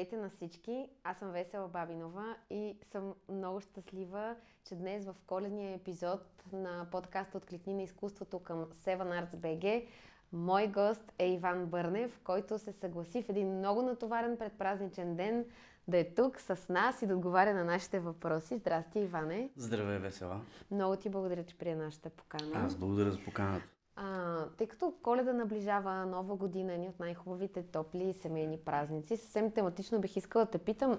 Здравейте на всички! Аз съм Весела Бабинова и съм много щастлива, че днес в коледния епизод на подкаста Откликни на изкуството към Seven Arts BG мой гост е Иван Бърнев, който се съгласи в един много натоварен предпразничен ден да е тук с нас и да отговаря на нашите въпроси. Здрасти, Иване! Здравей, Весела! Много ти благодаря, че прие нашата покана. Аз благодаря за поканата. А, тъй като коледа наближава нова година, ни от най-хубавите топли семейни празници, съвсем тематично бих искала да те питам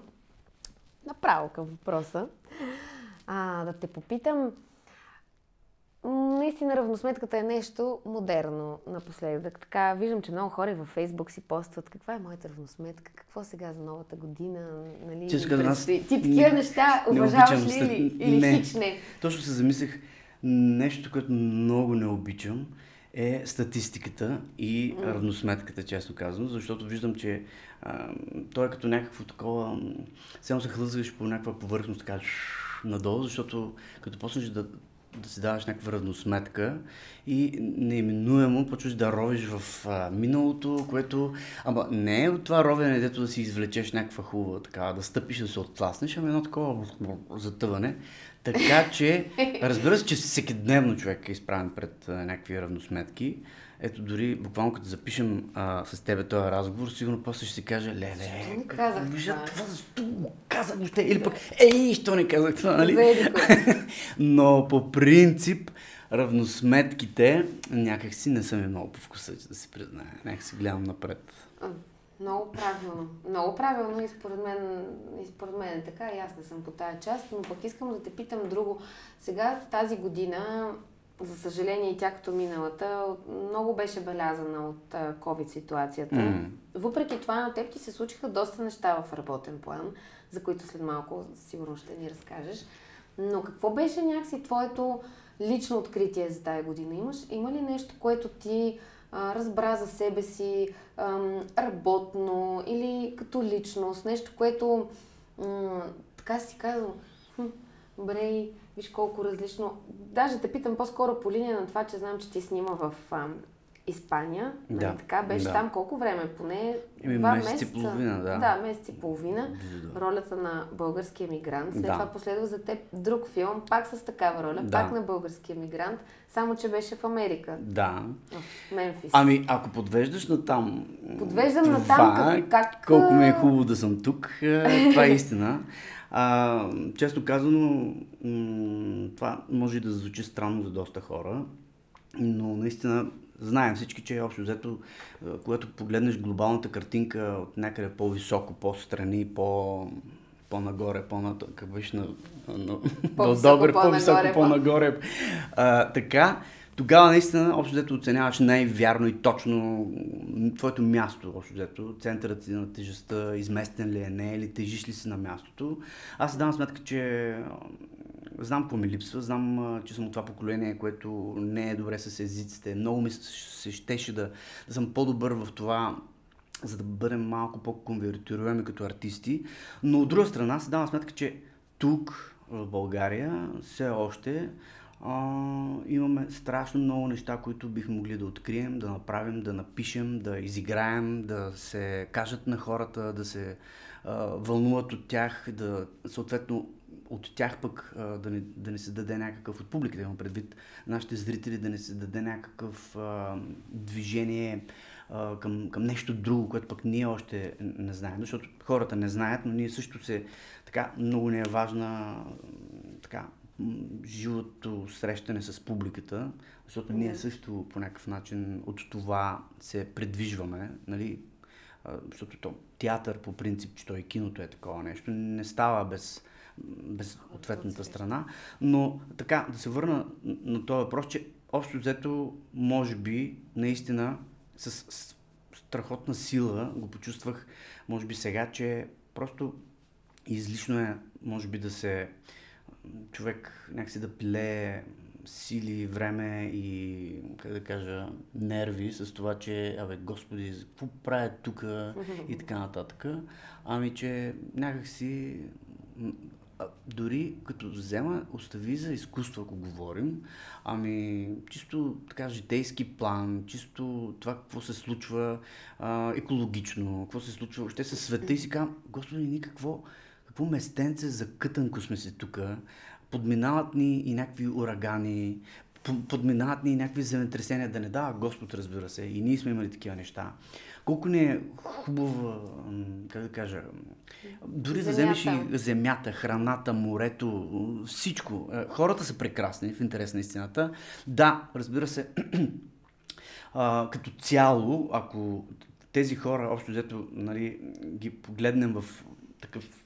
направо към въпроса. А, да те попитам, наистина равносметката е нещо модерно напоследък. Така, виждам, че много хора във Фейсбук си постват каква е моята равносметка, какво сега за новата година, нали? Нас... Ти такива неща уважаваш ли или, или не. хич не? Точно се замислих нещо, което много не обичам е статистиката и mm. равносметката, честно казвам, защото виждам, че а, той е като някакво такова, само се хлъзгаш по някаква повърхност така надолу, защото като почнеш да, да си даваш някаква равносметка и неименуемо почваш да ровиш в а, миналото, което... Ама не е от това ровене, дето да си извлечеш някаква хубава, така, да стъпиш, да се оттласнеш, ами едно такова затъване. Така че, разбира се, че всеки дневно човек е изправен пред а, някакви равносметки. Ето дори буквално като запишем а, с тебе този разговор, сигурно после ще си каже, леле, защо не казах това? това? Защо го казах въобще? Или пък, ей, що не казах това, нали? Но по принцип, равносметките някакси не са ми много по вкуса, да си призная. Някакси гледам напред. Много правилно. Много правилно и според мен, и според мен е така. И аз не съм по тая част, но пък искам да те питам друго. Сега тази година, за съжаление и тя като миналата, много беше белязана от COVID ситуацията. Mm. Въпреки това на теб ти се случиха доста неща в работен план, за които след малко сигурно ще ни разкажеш. Но какво беше някакси твоето лично откритие за тази година? Имаш, има ли нещо, което ти разбра за себе си работно или като личност, нещо, което така си казвам, добре, виж колко различно. Даже те питам по-скоро по линия на това, че знам, че ти снима в Испания. Нали да. Нали, така беше да. там колко време? Поне Еми, два месец месеца. и половина, да. Да, месец и половина. Да. Ролята на българския мигрант. След да. това последва за теб друг филм, пак с такава роля, да. пак на българския мигрант, само че беше в Америка. Да. В Мемфис. Ами, ако подвеждаш на там. Подвеждам на там, как. Колко ми е хубаво да съм тук, това е истина. А, често казано, това може да звучи странно за доста хора, но наистина знаем всички, че общо взето, когато погледнеш глобалната картинка от някъде по-високо, по-страни, по по-нагоре, как беше на, на, по-добре, по-високо, по-нагоре. А, така, тогава наистина общо взето оценяваш най-вярно и точно твоето място, общо взето, центърът си на тежестта, изместен ли е, не е ли, тежиш ли си на мястото. Аз си давам сметка, че знам какво ми липсва, знам, че съм от това поколение, което не е добре с езиците. Много ми се щеше да, да съм по-добър в това, за да бъдем малко по-конвертируеми като артисти. Но от друга страна се давам сметка, че тук, в България, все още а, имаме страшно много неща, които бихме могли да открием, да направим, да напишем, да изиграем, да се кажат на хората, да се вълнуват от тях, да съответно от тях пък а, да, ни, да ни се даде някакъв, от публиката имам предвид, нашите зрители да ни се даде някакъв а, движение а, към, към нещо друго, което пък ние още не знаем, защото хората не знаят, но ние също се, така, много не е важна така, живото срещане с публиката, защото ние също по някакъв начин от това се предвижваме, нали, защото то, театър по принцип, че той киното е такова нещо, не става без без ответната страна. Но така, да се върна на този въпрос, че общо взето, може би, наистина, с, с страхотна сила го почувствах, може би сега, че просто излишно е, може би, да се човек някакси да пилее сили, време и, как да кажа, нерви с това, че, абе, господи, какво правят тук и така нататък. Ами, че някакси дори като взема, остави за изкуство, ако говорим, ами чисто така житейски план, чисто това какво се случва а, екологично, какво се случва още със света и си казвам, господи, ни какво, какво местенце за кътанко сме се тук, подминават ни и някакви урагани, подминават ни някакви земетресения, да не дава Господ, разбира се. И ние сме имали такива неща. Колко ни е хубава, как да кажа, дори да вземеш и земята, храната, морето, всичко. Е, хората са прекрасни, в интерес на истината. Да, разбира се, а, като цяло, ако тези хора, общо взето, нали, ги погледнем в такъв...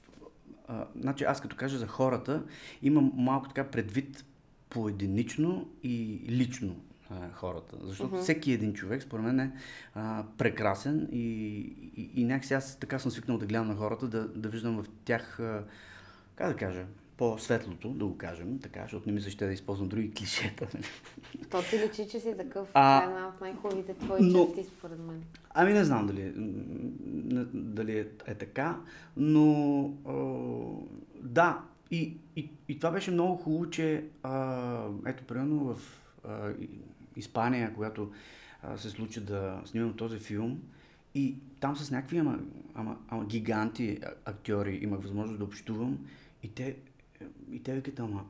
А, значи аз като кажа за хората, имам малко така предвид поединично и лично а, хората. Защото uh-huh. всеки един човек, според мен, е а, прекрасен и, и, и някакси аз така съм свикнал да гледам на хората, да, да виждам в тях, а, как да кажа, по-светлото, да го кажем, така, защото не мисля, ще да използвам други клишета. Нали? То ти личи, че си такъв, а, е една от най-хубавите твои но, черти, според мен. Ами не знам дали, дали е, е така, но а, да, и, и, и това беше много хубаво, че а, ето, примерно в а, Испания, когато а, се случи да снимам този филм, и там с някакви ама, ама, ама гиганти актьори имах възможност да общувам и те, и те викат, ама,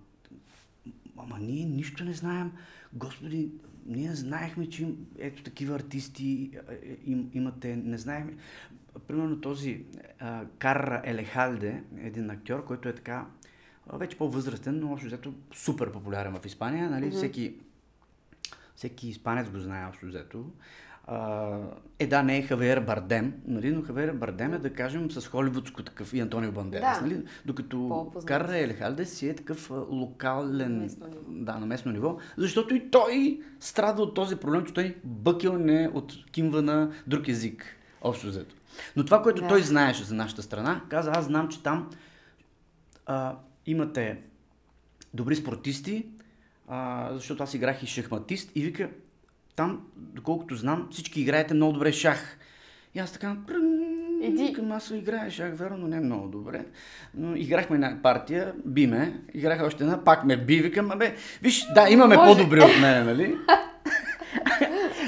ама ние нищо не знаем. Господи, ние знаехме, че ето такива артисти им, имате, не знаехме. Примерно този а, Карра Елехалде, един актьор, който е така вече по-възрастен, но общо взето супер популярен в Испания. Нали? Mm-hmm. Всеки, всеки испанец го знае общо взето. е, да, не е Хавиер Бардем, нали? но Хавиер Бардем е, да кажем, с холивудско такъв и Антонио Бандерас. Да. Нали? Докато Карра Елехалдес си е такъв локален, местно да, на местно ниво, защото и той страда от този проблем, че той бъкил не от кимва на друг език, общо взето. Но това, което да. той знаеше за нашата страна, каза, аз знам, че там а, имате добри спортисти, а, защото аз играх и шахматист и вика, там, доколкото знам, всички играете много добре шах. И аз така, Иди. Към аз играя шах, верно, но не много добре. Но играхме една партия, би ме, играх още една, пак ме би, викам, абе, виж, да, имаме Може. по-добри от мен, нали?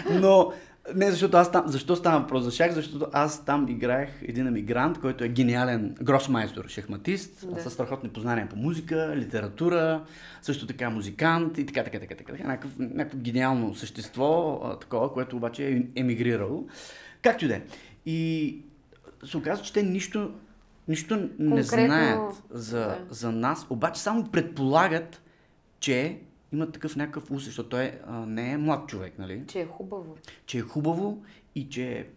но не, защото аз там, защо става въпрос за шах? Защото аз там играех един емигрант, който е гениален гросмайстор, шахматист, да. с страхотни познания по музика, литература, също така музикант и така, така, така, така, така някакъв, някакъв гениално същество, такова, което обаче е емигрирало. Както и да е. И се оказва, че те нищо, нищо Конкретно... не знаят за, да. за нас, обаче само предполагат, че има такъв някакъв усет, защото той а, не е млад човек, нали? Че е хубаво. Че е хубаво и че е,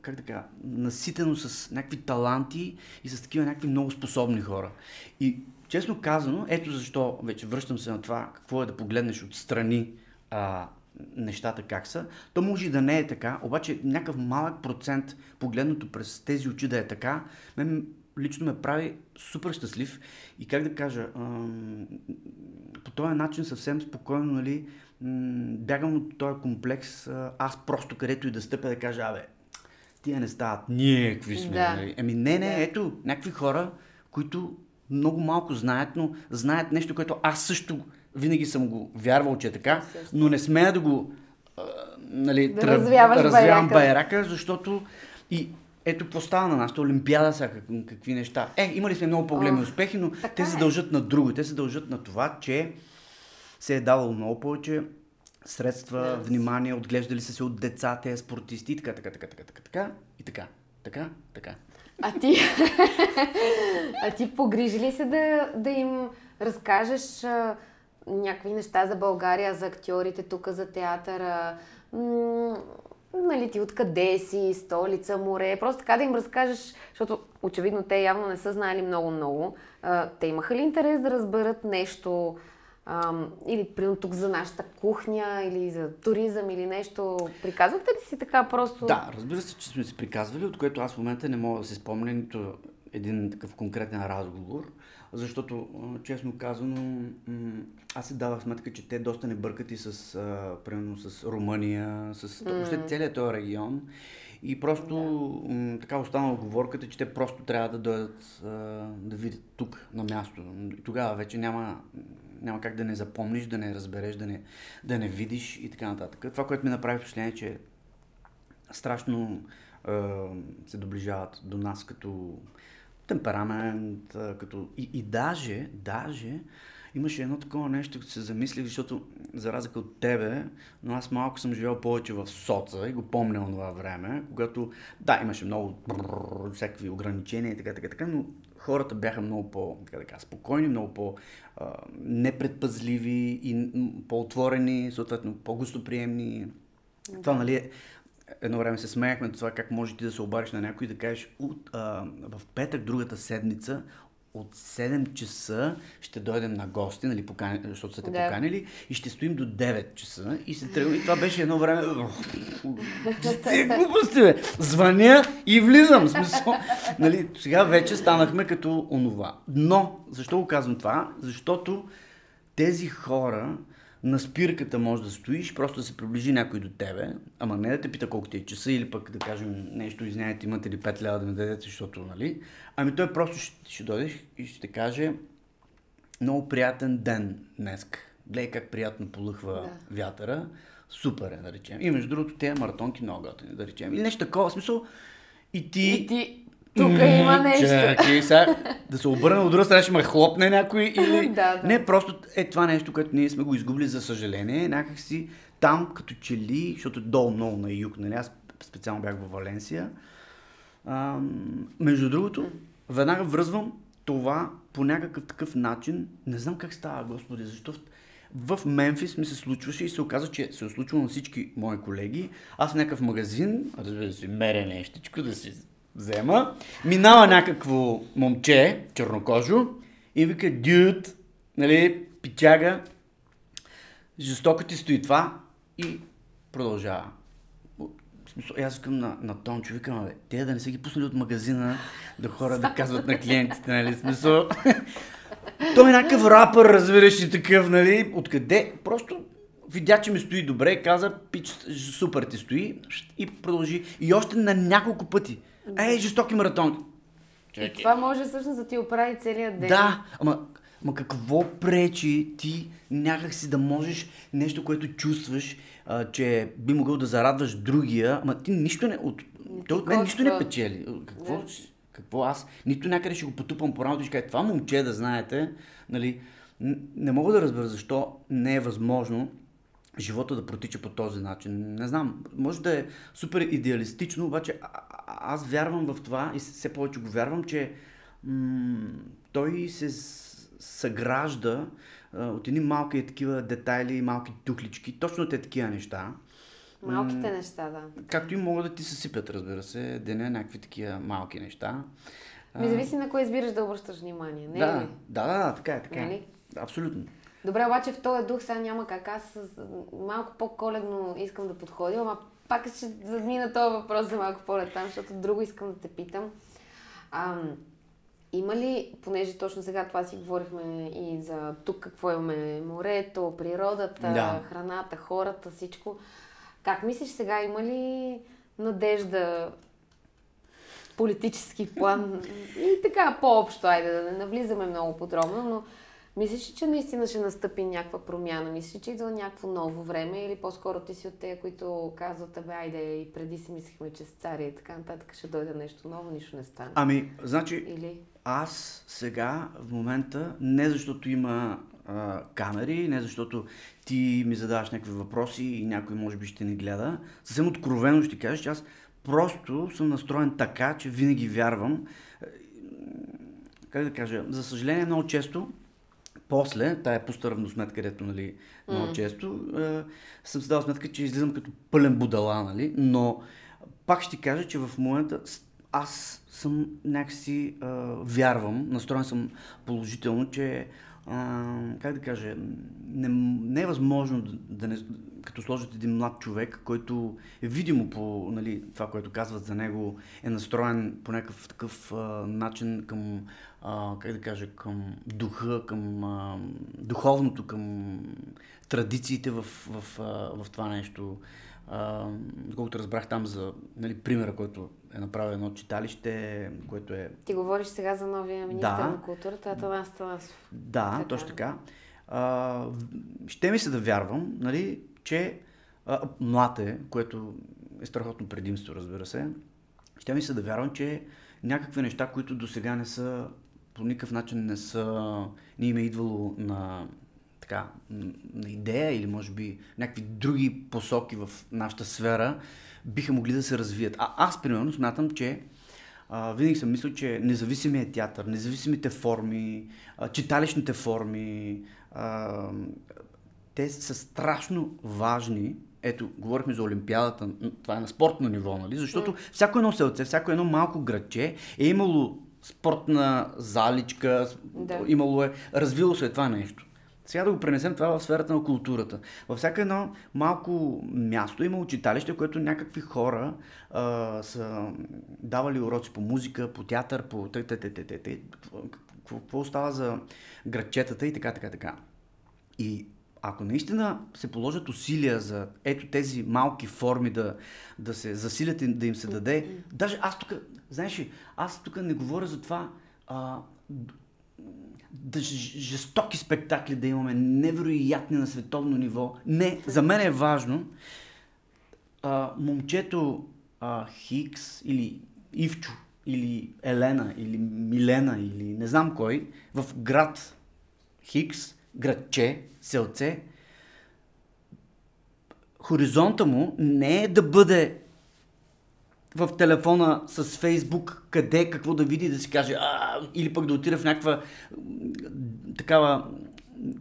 как така, наситено с някакви таланти и с такива някакви много способни хора. И честно казано, ето защо вече връщам се на това, какво е да погледнеш отстрани а, нещата как са. То може и да не е така, обаче някакъв малък процент, погледнато през тези очи да е така, мен лично ме прави супер щастлив и как да кажа, по този начин съвсем спокойно, нали, бягам от този комплекс, аз просто където и да стъпя да кажа, абе, тия не стават, ние какви сме. Да. Нали? Ами не, не, ето, някакви хора, които много малко знаят, но знаят нещо, което аз също винаги съм го вярвал, че е така, но не смея да го нали, да тръб, развявам байрака. байрака, защото и ето какво става на нашата Олимпиада, сега как, какви неща. Е, имали сме много по-големи успехи, но те се е. дължат на друго. Те се дължат на това, че се е давало много повече средства, yes. внимание, отглеждали са се от деца, те спортисти и така, така, така, така, така, така, и така, така, така. А ти, а ти погрижи ли се да, да им разкажеш а, някакви неща за България, за актьорите тук, за театъра? М- нали ти откъде си, столица, море, просто така да им разкажеш, защото очевидно те явно не са знаели много-много. те имаха ли интерес да разберат нещо, ам, или примерно тук за нашата кухня, или за туризъм, или нещо. Приказвахте ли си така просто? Да, разбира се, че сме се приказвали, от което аз в момента не мога да се спомня нито един такъв конкретен разговор, защото, честно казано, аз се давах сметка, че те доста не бъркат и с, а, примерно, с Румъния, с mm. въобще целият този регион. И просто да. м- така остана оговорката, че те просто трябва да дойдат а, да видят тук, на място. Тогава вече няма, няма как да не запомниш, да не разбереш, да не, да не видиш и така нататък. Това, което ми направи впечатление, че страшно а, се доближават до нас като темперамент, като... И, и даже, даже, имаше едно такова нещо, като се замислих, защото за разлика от тебе, но аз малко съм живял повече в соца и го помня това време, когато, да, имаше много всякакви ограничения и така, така, така, но хората бяха много по, така, така, спокойни, много по а, непредпазливи и по-отворени, съответно по-гостоприемни. Това, нали, едно време се смеяхме това как може ти да се обадиш на някой и да кажеш от, а, в петък другата седмица от 7 часа ще дойдем на гости, нали, покани, защото са те да. поканили, и ще стоим до 9 часа. И се тръгва. И това беше едно време. Ти глупости, бе! Звъня и влизам. Смисъл. Нали, сега вече станахме като онова. Но, защо го казвам това? Защото тези хора, на спирката може да стоиш, просто да се приближи някой до тебе, ама не да те пита колко ти е часа или пък да кажем нещо, извиняйте, имате ли 5 лева да ми дадете, защото, нали? Ами той просто ще, ще дойде и ще каже много приятен ден днес. Гледай как приятно полъхва да. вятъра. Супер е, да речем. И между другото, тези маратонки много готини, да речем. Или нещо такова, смисъл. И ти... И ти тук има нещо. Чакай, сега, да се обърна от друга страна, ще ме хлопне някой или... да, да. Не, просто е това нещо, което ние сме го изгубили, за съжаление. Някак си там, като че ли, защото е долу много на юг, нали? Аз специално бях в Валенсия. А, между другото, веднага връзвам това по някакъв такъв начин. Не знам как става, Господи, защо в Мемфис ми се случваше и се оказа, че се е случвало на всички мои колеги. Аз в някакъв магазин, разбира се, меря нещичко да си взема. Минава някакво момче, чернокожо, и вика, дюд, нали, пичага, жестоко ти стои това и продължава. Аз искам на, на Тончо, викам, бе, те да не са ги пуснали от магазина, да хора да казват на клиентите, нали, смисъл. Той е някакъв рапър, разбираш и такъв, нали, откъде? Просто видя, че ми стои добре, каза, пич, супер ти стои и продължи. И още на няколко пъти. Ей, жестоки маратонки. И това може всъщност да ти оправи целият ден. Да, ама, ама какво пречи ти някакси да можеш нещо, което чувстваш, а, че би могъл да зарадваш другия, ама ти нищо не... От, той от мен нищо не печели. Какво, да. какво аз? Нито някъде ще го потупам по рамото и ще кажа, това момче да знаете, нали, не мога да разбера защо не е възможно живота да протича по този начин. Не знам, може да е супер идеалистично, обаче аз вярвам в това и все повече го вярвам, че м- той се съгражда а, от едни малки такива детайли, малки тухлички, точно те такива неща. Малките неща, да. Както и могат да ти се сипят, разбира се, деня някакви такива малки неща. Ми зависи на кой избираш да обръщаш внимание, не да, ли? Да, да, да, така е, така е. Абсолютно. Добре, обаче в този дух сега няма как. Аз малко по-коледно искам да подходя, ама пак ще задмина този въпрос за малко по-летам, защото друго искам да те питам. А, има ли, понеже точно сега това си говорихме и за тук какво имаме, морето, природата, да. храната, хората, всичко. Как мислиш сега, има ли надежда политически план и така по-общо, айде да не навлизаме много подробно, но Мислиш ли, че наистина ще настъпи някаква промяна? Мислиш ли, че идва някакво ново време или по-скоро ти си от тези, които казват, абе, айде, и преди си мислихме, че с цари и така нататък ще дойде нещо ново, нищо не стане? Ами, значи, или? аз сега, в момента, не защото има а, камери, не защото ти ми задаваш някакви въпроси и някой може би ще ни гледа, съвсем откровено ще кажа, че аз просто съм настроен така, че винаги вярвам. Как да кажа, за съжаление много често после, тая пуста равносметка, където нали, много mm. често, е, съм си дал сметка, че излизам като пълен будала, нали? но пак ще кажа, че в момента аз съм някакси е, вярвам, настроен съм положително, че а, как да кажа, не, не е възможно да, да не, като сложат един млад човек, който е видимо по нали, това, което казват за него, е настроен по някакъв такъв а, начин към, а, как да кажа, към духа, към а, духовното, към традициите в, в, а, в това нещо. доколкото разбрах там за нали, примера, който е направил едно читалище, което е... Ти говориш сега за новия министр да. на културата, Атанас Танасов. Да, така. точно така. А, ще ми се да вярвам, нали, че а, млад е, което е страхотно предимство, разбира се. Ще ми се да вярвам, че някакви неща, които до сега не са по никакъв начин не са, не им е идвало на, така, на идея или може би някакви други посоки в нашата сфера, биха могли да се развият. А аз, примерно, смятам, че а, винаги съм мислил, че независимият театър, независимите форми, а, читалищните форми, а, те са страшно важни. Ето, говорихме за Олимпиадата, това е на спортно ниво, нали? Защото всяко едно селце, всяко едно малко градче е имало спортна заличка, да. имало е, развило се е това нещо. Сега да го пренесем това в сферата на културата. Във всяко едно малко място има учиталище, което някакви хора а, са давали уроци по музика, по театър, по. Какво остава за градчетата и така, така, така. И ако наистина се положат усилия за ето тези малки форми да, да се засилят и да им се даде, даже аз тук, знаеш ли, аз тук не говоря за това а, да, жестоки спектакли да имаме, невероятни на световно ниво. Не, за мен е важно а, момчето а, Хикс или Ивчо или Елена или Милена или не знам кой в град Хикс, градче, селце, хоризонта му не е да бъде в телефона с Фейсбук, къде, какво да види, да си каже, а, или пък да отида в някаква такава,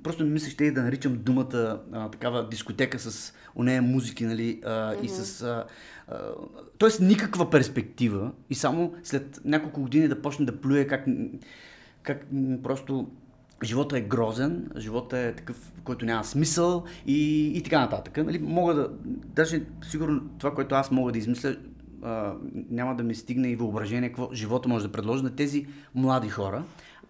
просто мисля, ще и да наричам думата а, такава дискотека с онея музики, нали, а, mm-hmm. и с... А, а, тоест никаква перспектива и само след няколко години да почне да плюе как, как просто живота е грозен, живота е такъв, който няма смисъл и, и така нататък. Нали, мога да, даже сигурно това, което аз мога да измисля, а, няма да ми стигне и въображение какво живота може да предложи на тези млади хора.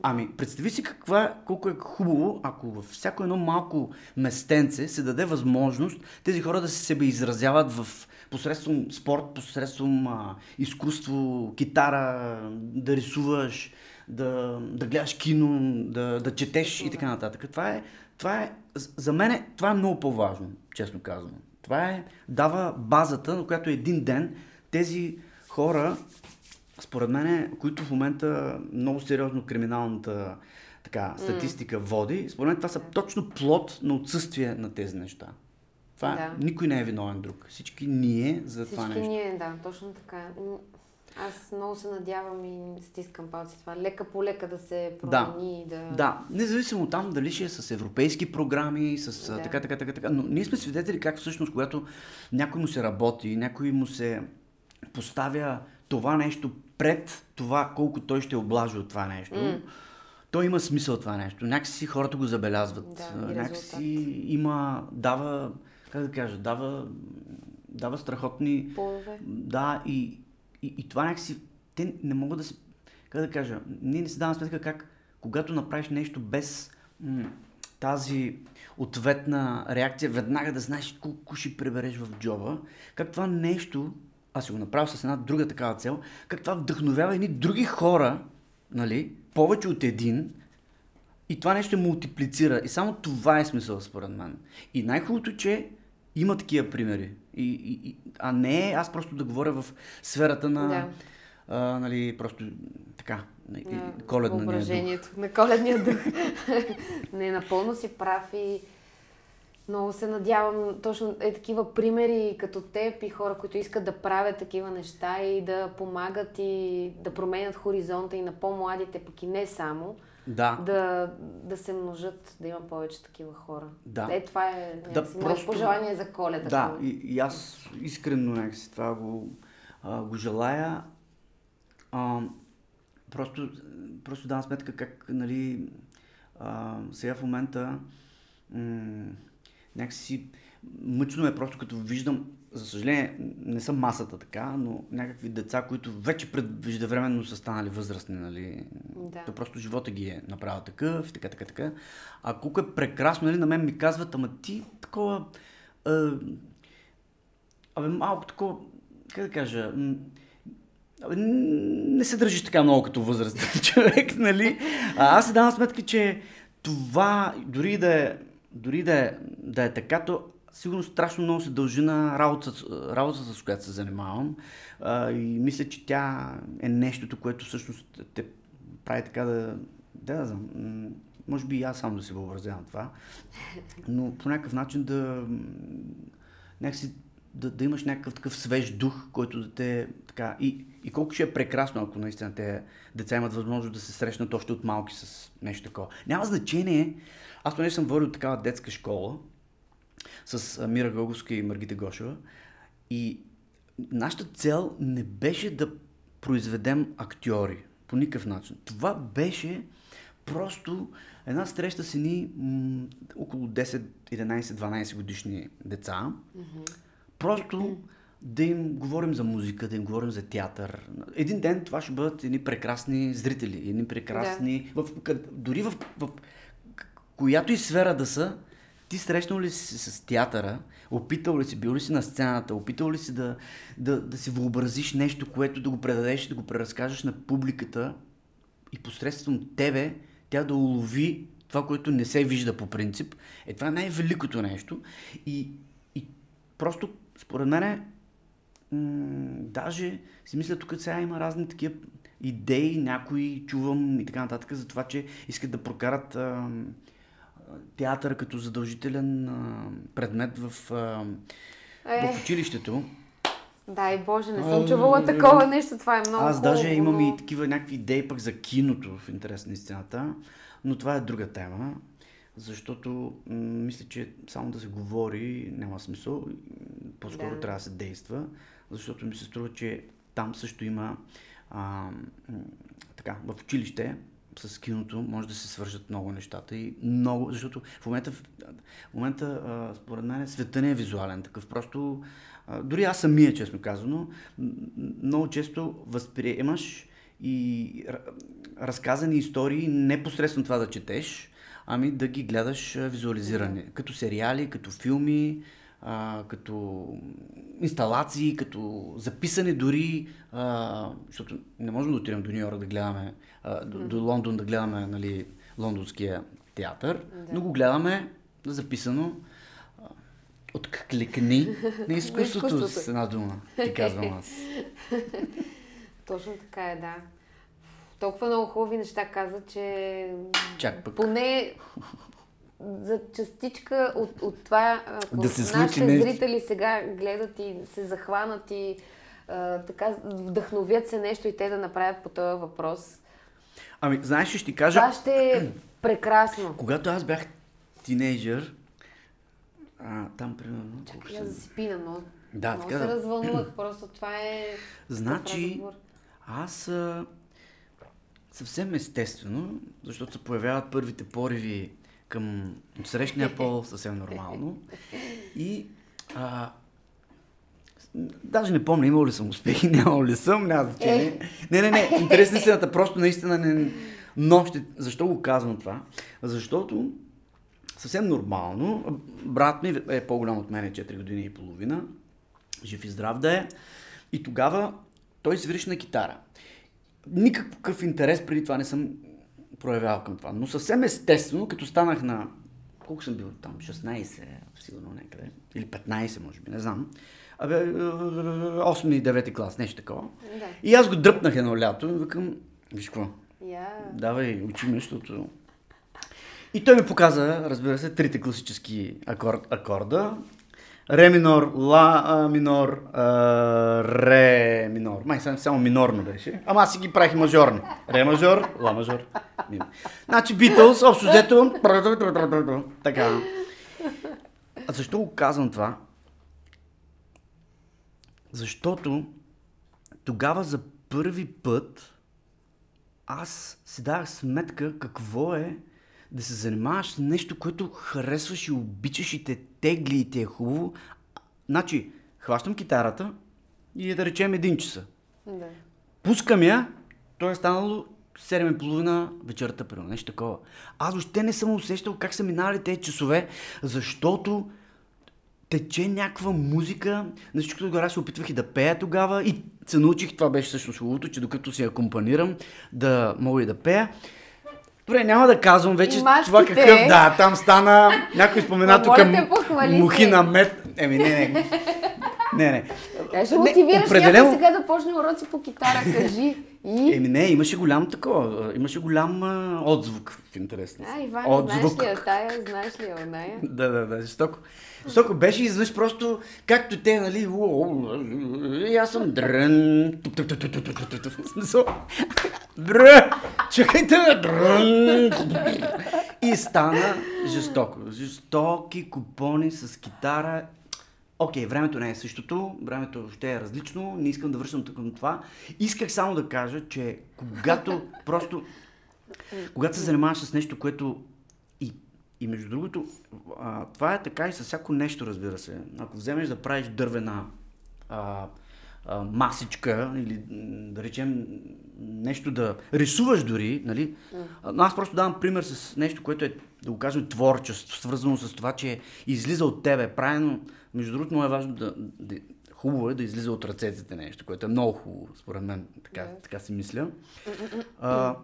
Ами, представи си каква, колко е хубаво, ако във всяко едно малко местенце се даде възможност тези хора да се себе изразяват в посредством спорт, посредством а, изкуство, китара, да рисуваш, да, да гледаш кино, да, да четеш и така нататък. Това е, това е, за мен това е много по-важно, честно казано. Това е, дава базата, на която един ден тези хора, според мен, които в момента много сериозно криминалната така, статистика mm. води, според мен това са точно плод на отсъствие на тези неща. Това да. никой не е виновен друг. Всички ние за Всички това нещо. Всички ние, да, точно така. Аз много се надявам и стискам палци това. Лека по лека да се промени. Да, да... да. независимо там дали ще е с европейски програми, с да. така, така, така, така. Но ние сме свидетели как всъщност, когато някой му се работи, някой му се поставя това нещо пред това колко той ще облажи от това нещо, mm. то има смисъл това нещо. Някакси хората го забелязват. Да, Някакси има, дава, как да кажа, дава, дава страхотни... Полове. Да, и, и, и това някакси, те не могат да се, как да кажа, ние не си даваме сметка как, когато направиш нещо без м- тази ответна реакция, веднага да знаеш колко ще пребереш в джоба, как това нещо аз си го направил с една друга такава цел, как това вдъхновява едни други хора, нали, повече от един, и това нещо мултиплицира. И само това е смисъл, според мен. И най-хубавото, че има такива примери. И, и, а не аз просто да говоря в сферата на, да. а, нали, просто така, на, коледна дух. На коледния дух. не, напълно си прав и много се надявам точно е такива примери като теб и хора, които искат да правят такива неща и да помагат и да променят хоризонта и на по-младите, пък и не само. Да. Да, да се множат, да има повече такива хора. Да. Е, това е да, просто... пожелание за коледа. Да, и, и аз искрено някакси това го, а, го желая. А, просто, просто давам сметка как, нали, а, сега в момента м- някакси мъчно е просто като виждам, за съжаление не съм масата така, но някакви деца, които вече предвиждавременно са станали възрастни, нали? Да. То просто живота ги е направил такъв, така, така, така. А колко е прекрасно, нали, на мен ми казват, ама ти такова... А, абе, малко такова, как да кажа, абе, не се държиш така много като възрастен човек, нали? А аз си давам сметка, че това, дори да е, дори да е, да е така, то сигурно страшно много се дължи на работата, работата с която се занимавам. А, и мисля, че тя е нещото, което всъщност те прави така да... Да, да знам. Може би и аз сам да си въобразявам това. Но по някакъв начин да... Някакси да, да имаш някакъв такъв свеж дух, който да те така... И, и колко ще е прекрасно, ако наистина те деца имат възможност да се срещнат още от малки с нещо такова. Няма значение. Аз поне съм водил такава детска школа с Мира Гълговска и Маргита Гошева. И нашата цел не беше да произведем актьори по никакъв начин. Това беше просто една среща с едни м- около 10, 11, 12 годишни деца. Mm-hmm. Просто да им говорим за музика, да им говорим за театър. Един ден това ще бъдат едни прекрасни зрители, едни прекрасни... Да. В, дори в, в която и сфера да са, ти срещнал ли си с театъра, опитал ли си, бил ли си на сцената, опитал ли си да, да, да си въобразиш нещо, което да го предадеш, да го преразкажеш на публиката и посредством тебе тя да улови това, което не се вижда по принцип. Е, това е най-великото нещо. И, и просто, според мен, м- даже си мисля, тук сега има разни такива идеи, някои чувам и така нататък, за това, че искат да прокарат а, театър като задължителен а, предмет в, а, е. в училището. Дай Боже, не съм чувала такова нещо, това е много Аз даже имам и такива някакви идеи пък за киното в интерес на истината, но това е друга тема, защото м- мисля, че само да се говори няма смисъл, по-скоро да. трябва да се действа, защото ми се струва, че там също има а, така, в училище с киното може да се свържат много нещата и много, защото в момента, в момента а, според мен света не е визуален такъв. Просто, а, дори аз самия, честно казано, много често възприемаш и разказани истории не посредством това да четеш, ами да ги гледаш визуализирани. Като сериали, като филми, а, като инсталации, като записане дори, а, защото не можем да отидем до Нью Йорк да гледаме, а, до, до Лондон да гледаме нали, лондонския театър, да. но го гледаме записано от кликни на изкуството, с една дума, ти казвам аз. Точно така е, да. Толкова много хубави неща каза, че Чак пък. поне за частичка от, от това, ако да се случи нашите нещо. зрители сега гледат и се захванат и а, така вдъхновят се нещо и те да направят по този въпрос. Ами, знаеш, ще ти кажа... Това ще е прекрасно. Когато аз бях тинейджър, а, там примерно... Чакай, аз да си пина, но да, много така се да... развълнувах, просто това е... Значи, аз а, съвсем естествено, защото се появяват първите пориви към срещния пол съвсем нормално. И а, даже не помня имал ли съм успехи, нямал ли съм, няма значение. Не, не, не, интересна истината, просто наистина не... Но ще... Защо го казвам това? Защото съвсем нормално, брат ми е по-голям от мен, 4 години и половина, жив и здрав да е, и тогава той свириш на китара. Никакъв интерес преди това не съм проявявал към това. Но съвсем естествено, като станах на... Колко съм бил там? 16, сигурно някъде. Или 15, може би, не знам. Абе, 8 и 9 клас, нещо такова. Да. И аз го дръпнах едно лято и викам, виж какво, yeah. давай, учи ме, защото... И той ми показа, разбира се, трите класически акорд, акорда. Ре минор, ла а, минор, а, ре минор. Май само, само минорно беше. Ама аз си ги правих мажорни. Ре мажор, ла мажор. Значи Битълс, общо взето. Така. А защо го казвам това? Защото тогава за първи път аз си давах сметка какво е да се занимаваш с нещо, което харесваш и обичаш и те тегли и те е хубаво. Значи, хващам китарата и да речем един часа. Да. Пускам я, то е станало 7.30 вечерта, примерно, нещо такова. Аз въобще не съм усещал как са минали тези часове, защото тече някаква музика. На всичкото отгоре се опитвах и да пея тогава и се научих, това беше всъщност хубавото, че докато си акомпанирам, да мога и да пея. Добре, няма да казвам вече това какъв. Да, там стана. Някой спомена тук мухи на мед. Еми, не, не. Не, не. Да, ще мотивираш определено... сега да почне уроци по китара, кажи. И... Еми не, имаше голям такова, имаше голям а, отзвук в интерес. А, Иван, отзвук. знаеш ли я тая, знаеш ли я оная? да, да, да, жестоко. Жестоко беше изведнъж просто, както те, нали, и аз съм дрън, дрън, чакайте, дрън, и стана жестоко. Жестоки купони с китара Окей, okay, времето не е същото, времето ще е различно, не искам да връщам към това. Исках само да кажа, че когато просто, когато се занимаваш с нещо, което и, и между другото, а, това е така и с всяко нещо, разбира се. Ако вземеш да правиш дървена а, а, масичка или да речем нещо да рисуваш дори, нали? Но аз просто давам пример с нещо, което е, да го кажем, творчество, свързано с това, че излиза от тебе, правилно между другото, много е важно да, да хубаво е да излиза от ръцете нещо, което е много хубаво, според мен, така, yeah. така си мисля. А,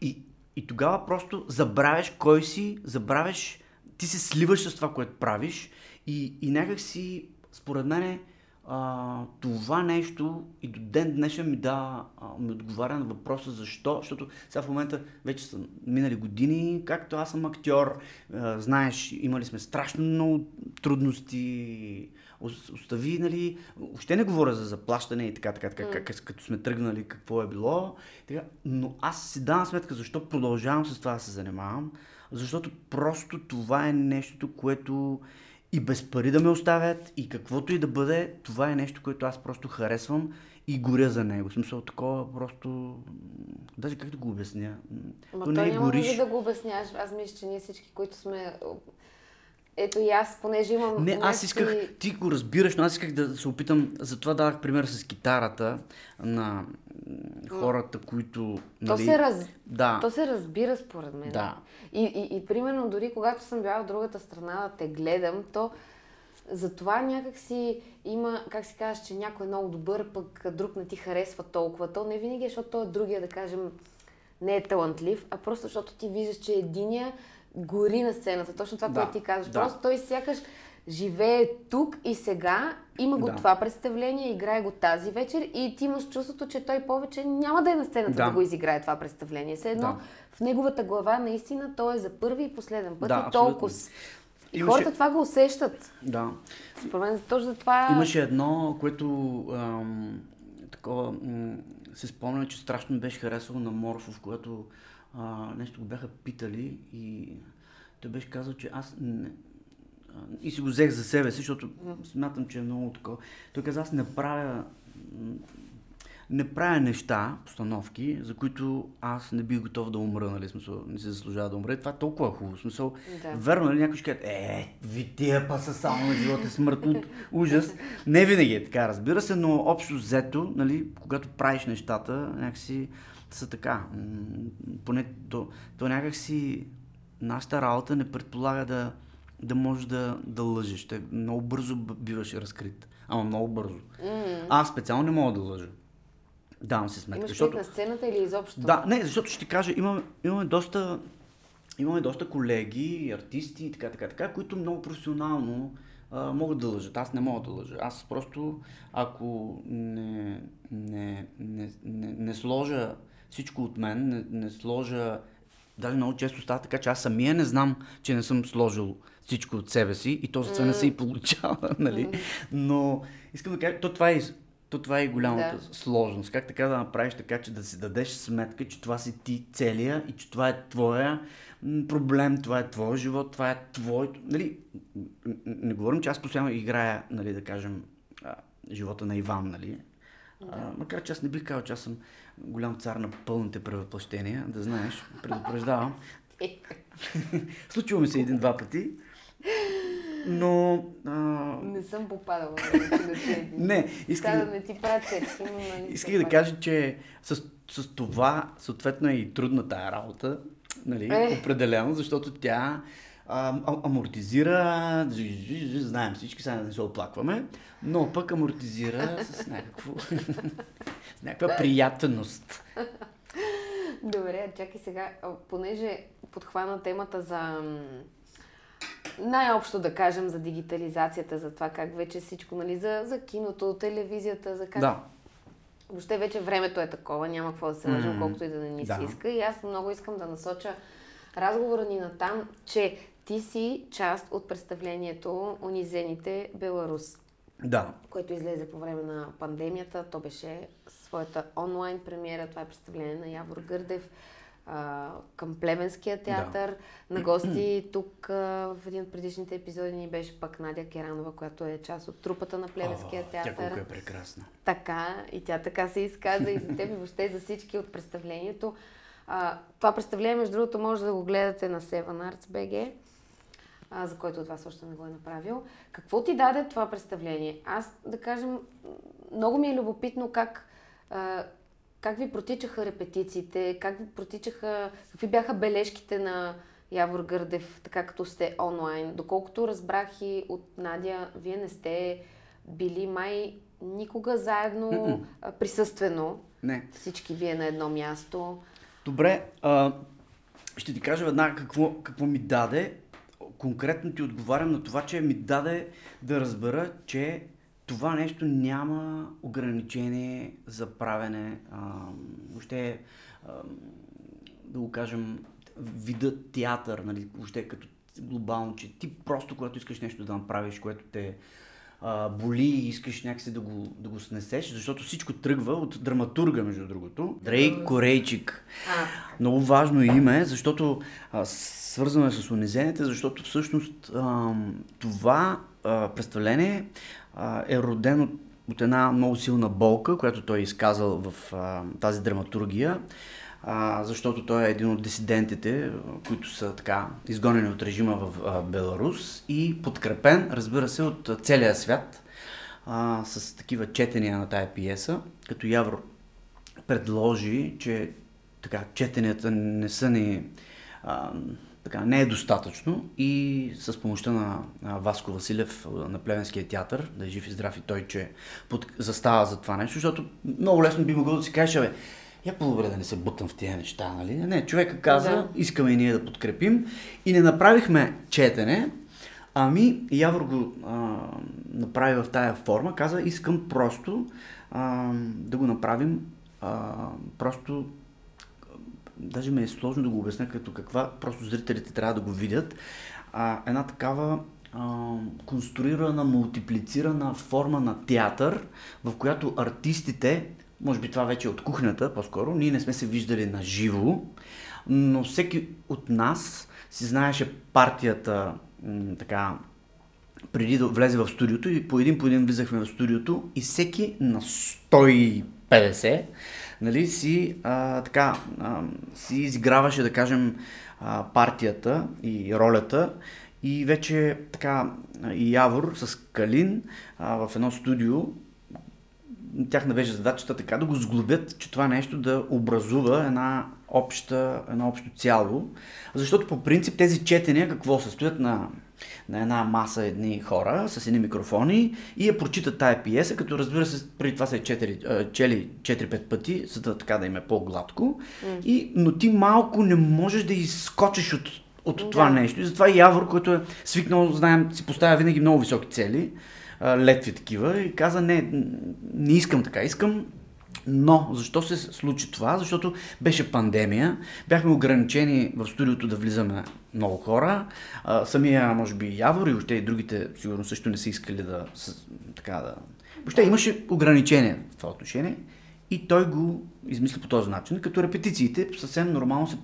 и, и тогава просто забравяш кой си, забравяш, ти се сливаш с това, което правиш и, и някак си, според мен, а, това нещо и до ден днешен ми да ми отговаря на въпроса защо, защото сега в момента вече са минали години, както аз съм актьор, а, знаеш, имали сме страшно много трудности, остави, нали, още не говоря за заплащане и така, така, така, mm. как, като сме тръгнали, какво е било, така, но аз си давам сметка защо продължавам с това да се занимавам, защото просто това е нещото, което и без пари да ме оставят и каквото и да бъде, това е нещо, което аз просто харесвам и горя за него. В смисъл такова просто... Даже как да го обясня? Ма то не е гориш... да го обясняваш. Аз мисля, че ние всички, които сме ето и аз, понеже имам... Не, аз исках, ти го разбираш, но аз исках да се опитам, затова давах пример с китарата на хората, които... Нали... То, се раз... да. То се разбира според мен. Да. И, и, и примерно дори когато съм била в другата страна да те гледам, то затова някак си има, как си кажеш, че някой е много добър, пък друг не ти харесва толкова. То не винаги, е, защото той е другия, да кажем, не е талантлив, а просто защото ти виждаш, че единия гори на сцената. Точно това, да, което ти казваш. Да. Просто той сякаш живее тук и сега, има го да. това представление, играе го тази вечер и ти имаш чувството, че той повече няма да е на сцената да, да го изиграе това представление. Все едно да. в неговата глава наистина той е за първи и последен път да, и толкова. И Имаше... хората това го усещат. Да. Според мен точно това... Имаше едно, което ам, такова, м- се спомня, че страшно беше харесало на Морфов, когато а, нещо го бяха питали и той беше казал, че аз не, и си го взех за себе си, защото смятам, че е много такова. Той каза, аз не правя, не правя неща, постановки, за които аз не бих готов да умра, нали, смисъл, не се заслужава да умра. Това е толкова хубаво. Смисъл, да. верно, нали, някой ще каже, е, ви тия па са само на живота, смърт от ужас. Не винаги е така, разбира се, но общо взето, нали, когато правиш нещата, някакси са така. Поне то, то някакси нашата работа не предполага да, да можеш да, да лъжеш. Те много бързо биваш разкрит. Ама много бързо. Mm-hmm. Аз специално не мога да лъжа. Давам се сметка. Имаш защото... на сцената или изобщо? Да, не, защото ще ти кажа, имаме, имаме доста имаме доста колеги, артисти и така, така, така, които много професионално а, могат да лъжат. Аз не мога да лъжа. Аз просто, ако не, не, не, не, не сложа всичко от мен, не, не сложа Даже много често става така, че аз самия не знам, че не съм сложил всичко от себе си и то за не се и получава, нали? Но искам да кажа, то това е, то това е голямата да. сложност. Как така да направиш така, че да си дадеш сметка, че това си ти целия и че това е твоя проблем, това е твоя живот, това е твоето. Нали, не говорим, че аз постоянно играя, нали, да кажем, живота на Иван, нали? Да. А, макар че аз не бих казал, че аз съм голям цар на пълните превъплъщения, да знаеш, предупреждавам. Случило ми се един-два пъти, но... А... Не съм попадала Не, искам... да не ти пратя. Исках да кажа, че с, с това, съответно е и трудна тая работа, нали, определено, защото тя а, амортизира, знаем всички, сега не се оплакваме, но пък амортизира с някакво, с някаква приятност. Добре, чакай сега, понеже подхвана темата за най-общо да кажем за дигитализацията, за това как вече всичко, нали, за, за киното, телевизията, за как... Да. Въобще вече времето е такова, няма какво да се лъжим, М, колкото и да не ни да. се иска. И аз много искам да насоча разговора ни на там, че ти си част от представлението Унизените Беларус, Да. което излезе по време на пандемията. То беше своята онлайн премиера. Това е представление на Явор Гърдев а, към Плевенския театър. На гости тук а, в един от предишните епизоди ни беше пък Надя Керанова, която е част от трупата на Плевенския О, Тя театър. колко е прекрасна. Така, и тя така се изказа и за теб и въобще за всички от представлението. А, това представление, между другото, може да го гледате на Seven Arts BG, а, за който от вас още не го е направил. Какво ти даде това представление? Аз, да кажем, много ми е любопитно как, а, как ви протичаха репетициите, как ви протичаха, какви бяха бележките на Явор Гърдев, така като сте онлайн. Доколкото разбрах и от Надя, вие не сте били май никога заедно а, присъствено. Не. Всички вие на едно място. Добре, а, ще ти кажа веднага какво, какво ми даде. Конкретно ти отговарям на това, че ми даде да разбера, че това нещо няма ограничение за правене. А, въобще, а, да го кажем, вида театър, нали, въобще като глобално, че ти просто, когато искаш нещо да направиш, което те а, боли и искаш някакси да го, да го снесеш, защото всичко тръгва от драматурга, между другото. Дрей Корейчик. А, Много важно име, защото а, свързано е с унизените, защото всъщност а, това а, представление а, е родено от една много силна болка, която той е изказал в а, тази драматургия, а, защото той е един от дисидентите, които са така изгонени от режима в а, Беларус и подкрепен, разбира се, от целия свят а, с такива четения на тая пиеса, като Явор предложи, че така, четенията не са ни, а, така, не е достатъчно и с помощта на Васко Василев на Плевенския театър, да е жив и здрав и той, че застава за това нещо, защото много лесно би могъл да си кажеш, бе, я по-добре да не се бутам в тези неща, нали? Не, човека каза, Да. искаме и ние да подкрепим и не направихме четене, Ами, Явор го а, направи в тая форма, каза, искам просто а, да го направим а, просто даже ми е сложно да го обясня като каква, просто зрителите трябва да го видят. А, една такава конструирана, мултиплицирана форма на театър, в която артистите, може би това вече е от кухнята по-скоро, ние не сме се виждали на живо, но всеки от нас си знаеше партията м, така преди да влезе в студиото и по един по един влизахме в студиото и всеки на 150 нали, си, а, така, а, си изиграваше, да кажем, а, партията и ролята. И вече така и Явор с Калин а, в едно студио тяхна беше задачата така да го сглобят, че това нещо да образува една обща, едно общо цяло. Защото по принцип тези четения какво състоят на, на една маса едни хора с едни микрофони и я прочитат тая пиеса, като разбира се, преди това се е четири, чели 4-5 пъти, за да така да им е по-гладко. И, но ти малко не можеш да изскочиш от, от Да. това нещо. И затова Явор, който е свикнал, знаем, си поставя винаги много високи цели, летви такива, и каза, не, не искам така, искам но защо се случи това? Защото беше пандемия, бяхме ограничени в студиото да влизаме много хора. А, самия, може би, Явор и още и другите, сигурно също не са искали да, така да... Въобще имаше ограничения в това отношение и той го измисли по този начин, като репетициите съвсем нормално се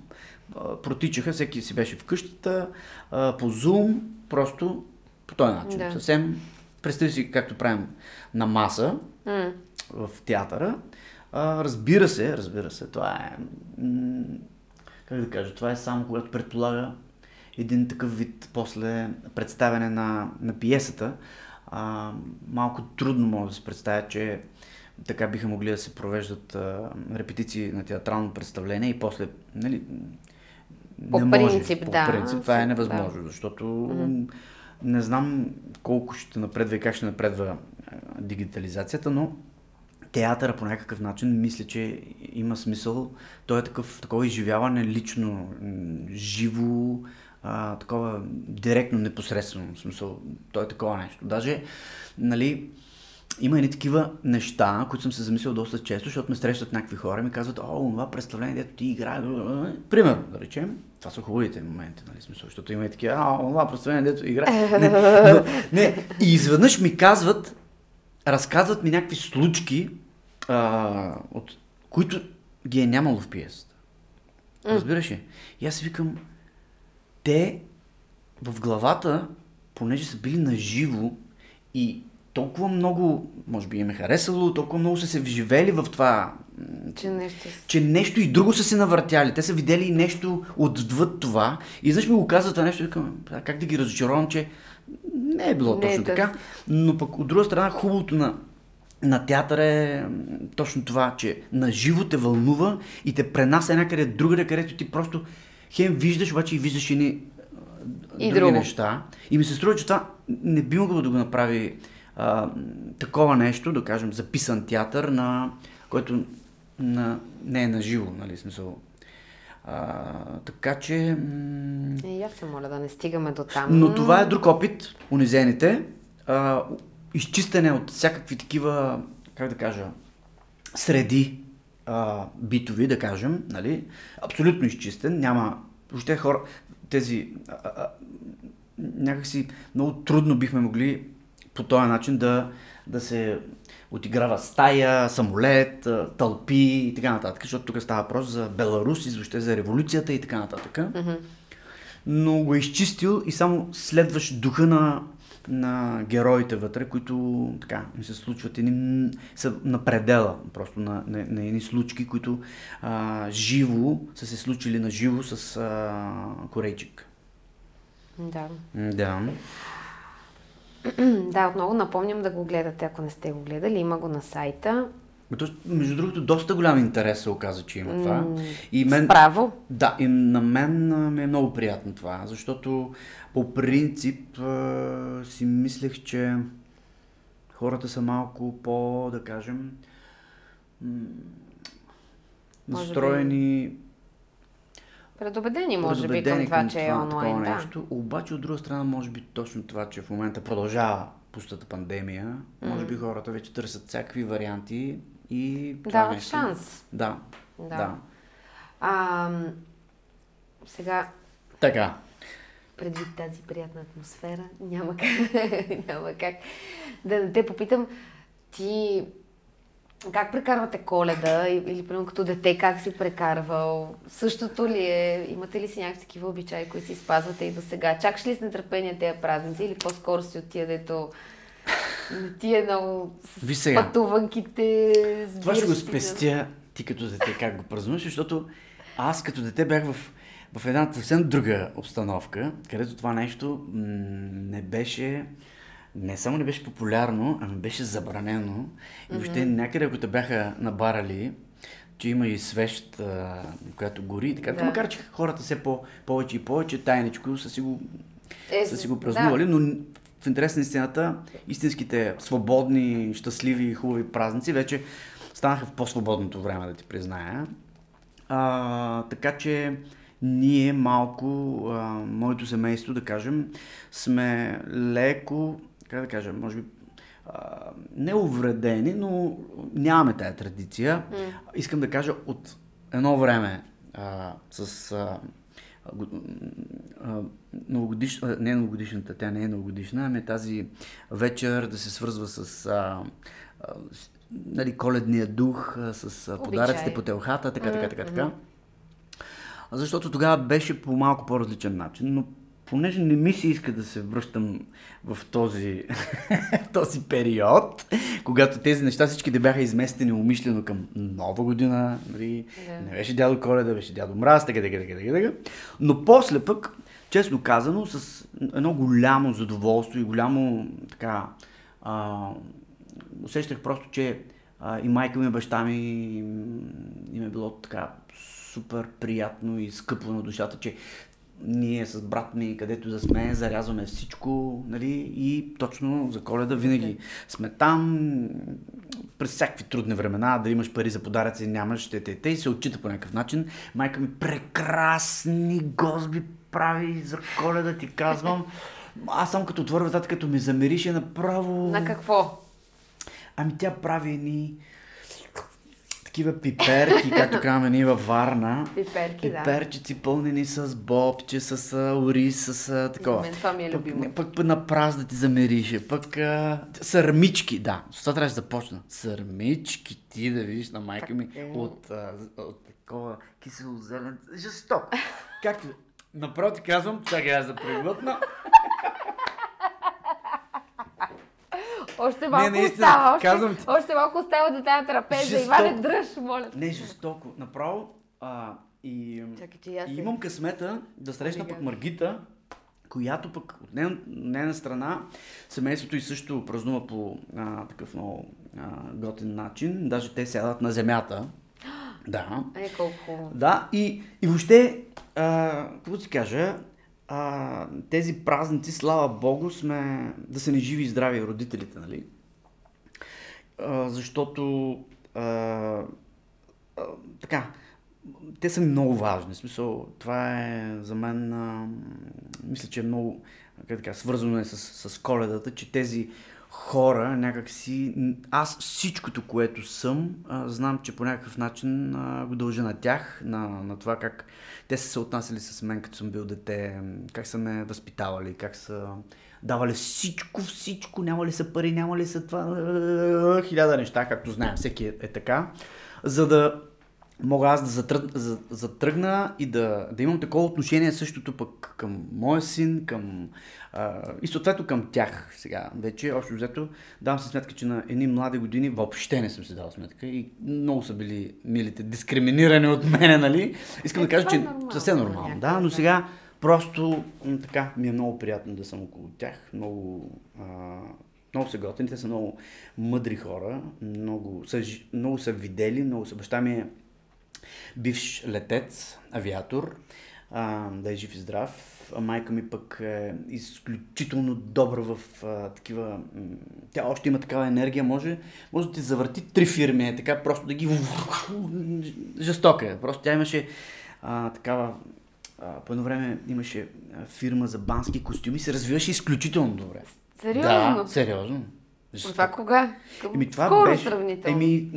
протичаха, всеки си беше в къщата, по Zoom, просто по този начин. Да. Съвсем, представи си както правим на маса, м, в театъра. А, разбира се, разбира се, това е... Как да кажа, това е само когато предполага един такъв вид после представяне на, на пиесата. А, малко трудно мога да се представя, че така биха могли да се провеждат а, репетиции на театрално представление и после, нали, По не принцип, може. да. По принцип това е Да. невъзможно, защото не знам колко ще напредва и как ще напредва дигитализацията, но театъра по някакъв начин мисля, че има смисъл. Той е такъв, такова изживяване лично, живо, а, такова директно, непосредствено. Смисъл, той е такова нещо. Даже, нали, има едни такива неща, които съм се замислил доста често, защото ме срещат някакви хора и ми казват, о, това представление, дето ти играе. Примерно, да речем, това са хубавите моменти, нали, смисъл, защото има и такива, а, това представление, дето играе. Не, но, не, и изведнъж ми казват, разказват ми някакви случки, а, от които ги е нямало в пиесата. Разбираш ли? И аз си викам, те в главата, понеже са били наживо и толкова много, може би им е харесало, толкова много са се вживели в това, Че нещо... че нещо и друго са се навъртяли. Те са видели и нещо отвъд това. И изведнъж ми го казват това нещо викам, «А как да ги разочаровам, че не е било Не, точно да. така. Но пък от друга страна хубавото на, на театър е точно това, че на живо те вълнува и те пренася някъде другаде, където ти просто хем виждаш, обаче и виждаш и, И други друго. неща. И ми се струва, че това не би могло да го направи а, такова нещо, да кажем, записан театър, на който на, не е на живо, нали, смисъл. А, така че... м, аз се моля да не стигаме до там. но това е друг опит, унизените. А, изчистене от всякакви такива, как да кажа, среди а, битови, да кажем, нали? Абсолютно изчистен. Няма, въобще хора, тези, а, а, някакси много трудно бихме могли по този начин да, да се отиграва стая, самолет, тълпи и така нататък, защото тук става въпрос за Беларус и въобще за революцията и така нататък но го е изчистил и само следваш духа на, на героите вътре, които така им се случват едни, са на предела, просто на, на, на едни случки, които а, живо са се случили на живо с а, корейчик. Да. Да. да, отново напомням да го гледате, ако не сте го гледали. Има го на сайта. То, между другото, доста голям интерес се оказа, че има това. И мен, Справо. Да, и на мен ми е много приятно това, защото по принцип си мислех, че хората са малко по, да кажем, м, Може би настроени, Предубедени, може би, към това, че е онлайн. Да. нещо. Обаче от друга страна, може би точно това, че в момента продължава пустата пандемия, може би хората вече търсят всякакви варианти и това Дават нещо- шанс. Да, Да. да. А, сега, Така. предвид тази приятна атмосфера, няма как, няма как да не те попитам, ти как прекарвате коледа или примерно като дете, как си прекарвал? Същото ли е? Имате ли си някакви такива обичаи, които си спазвате и до сега? Чакаш ли с нетърпение тези празници или по-скоро си от тия, дето не ти е много с пътуванките, с Това ще го спестя ти като дете как го празнуваш, защото аз като дете бях в, в една съвсем друга обстановка, където това нещо м, не беше, не само не беше популярно, ами беше забранено. И въобще някъде, ако те бяха набарали, че има и свещ, а, която гори и така. Да. Макар, че хората все по, повече и повече тайничко са си го Е, са си го празнували, да. но в интерес на истината, истинските свободни, щастливи и хубави празници вече станаха в по-свободното време, да ти призная. А, така че ние малко, а, моето семейство, да кажем, сме леко, как да кажа, може би а, не увредени, но нямаме тая традиция. Искам да кажа от едно време а, с а, а, новогодиш... а, не новогодишната, тя не е новогодишна, ами тази вечер да се свързва с а, а, с, нали, коледния дух, а, с а, подаръците по телхата, така, така, така, така. Защото тогава беше по малко по-различен начин, но понеже не ми се иска да се връщам в този, този период, когато тези неща всички да бяха изместени умишлено към нова година, нали, Да. не беше дядо Коледа, беше дядо Мраз, така, така, така, така, така. Но после пък, честно казано, с едно голямо задоволство и голямо така, а, усещах просто, че а, и майка ми, и баща ми им е било така супер приятно и скъпо на душата, че ние с брат ми, където да сме, зарязваме всичко, нали, и точно за коледа винаги сме там, през всякакви трудни времена, да имаш пари за подаръци, нямаш, те, те, те, и се отчита по някакъв начин. Майка ми прекрасни гозби прави за коледа, ти казвам. Аз съм като отворя вратата, като ми замирише направо... На какво? Ами тя прави ни такива пиперки, както казваме ние във Варна. Пиперки, да. Пиперчици пълнени с бобче, с ориз, с такова. Мен това ми е любимо. пък, пък на праз да ти замирише. Пък а, сърмички, да. С това трябваше да започна. Сърмички ти да видиш на майка ми Така. от, а, от такова кисело зелен. Жестоко. Както направо ти казвам, чакай аз да преглътна. Още малко наистина, остава. Още, казвам ти. още малко остава до тази трапеза. Жестоко. Иване, дръж, моля. Не, жестоко. Направо. А, и, Чакай, че и имам късмета да срещна пък Ами, Маргита, която пък от нейна, нейна страна семейството и също празнува по а, такъв много а, готин начин. Даже те сядат на земята. Да. Е, колко хубаво. Да, и, и въобще, а, какво ти кажа, а, тези празници, слава Богу, сме да са ни живи и здрави родителите, нали? А, защото а, а, така, те са много важни. В смисъл, това е за мен, а, мисля, че е много как така, свързано е с, с коледата, че тези хора някакси... Аз всичкото, което съм, а, знам, че по някакъв начин а, го дължа на тях, на, на това как те са се отнасяли с мен, като съм бил дете, как са ме възпитавали, как са давали всичко, всичко, няма ли са пари, няма ли са това, хиляда неща, както знаем, всеки е, е така, за да мога аз да затръг, за, затръгна и да, да имам такова отношение същото пък към моя син, към а, и съответно към тях сега. Вече, общо взето, давам си сметка, че на едни млади години въобще не съм си дал сметка и много са били милите дискриминирани от мене, нали? Искам Е, да кажа, това е че нормално съвсем до нормално, да, но сега просто така ми е много приятно да съм около тях, много а, много са готини, те са много мъдри хора, много са, много са видели, много са. Баща ми е бивш летец, авиатор, а, да е жив и здрав. А майка ми пък е изключително добра в а, такива... Тя още има такава енергия, може, може да ти завърти три фирми, е така просто да ги... Жестока е. Просто тя имаше а, такава... А, по едно време имаше фирма за бански костюми, се развиваше изключително добре. Сериозно? Да, сериозно. Жестоко. Това кога? Еми, това Скоро беше... сравнително. Еми,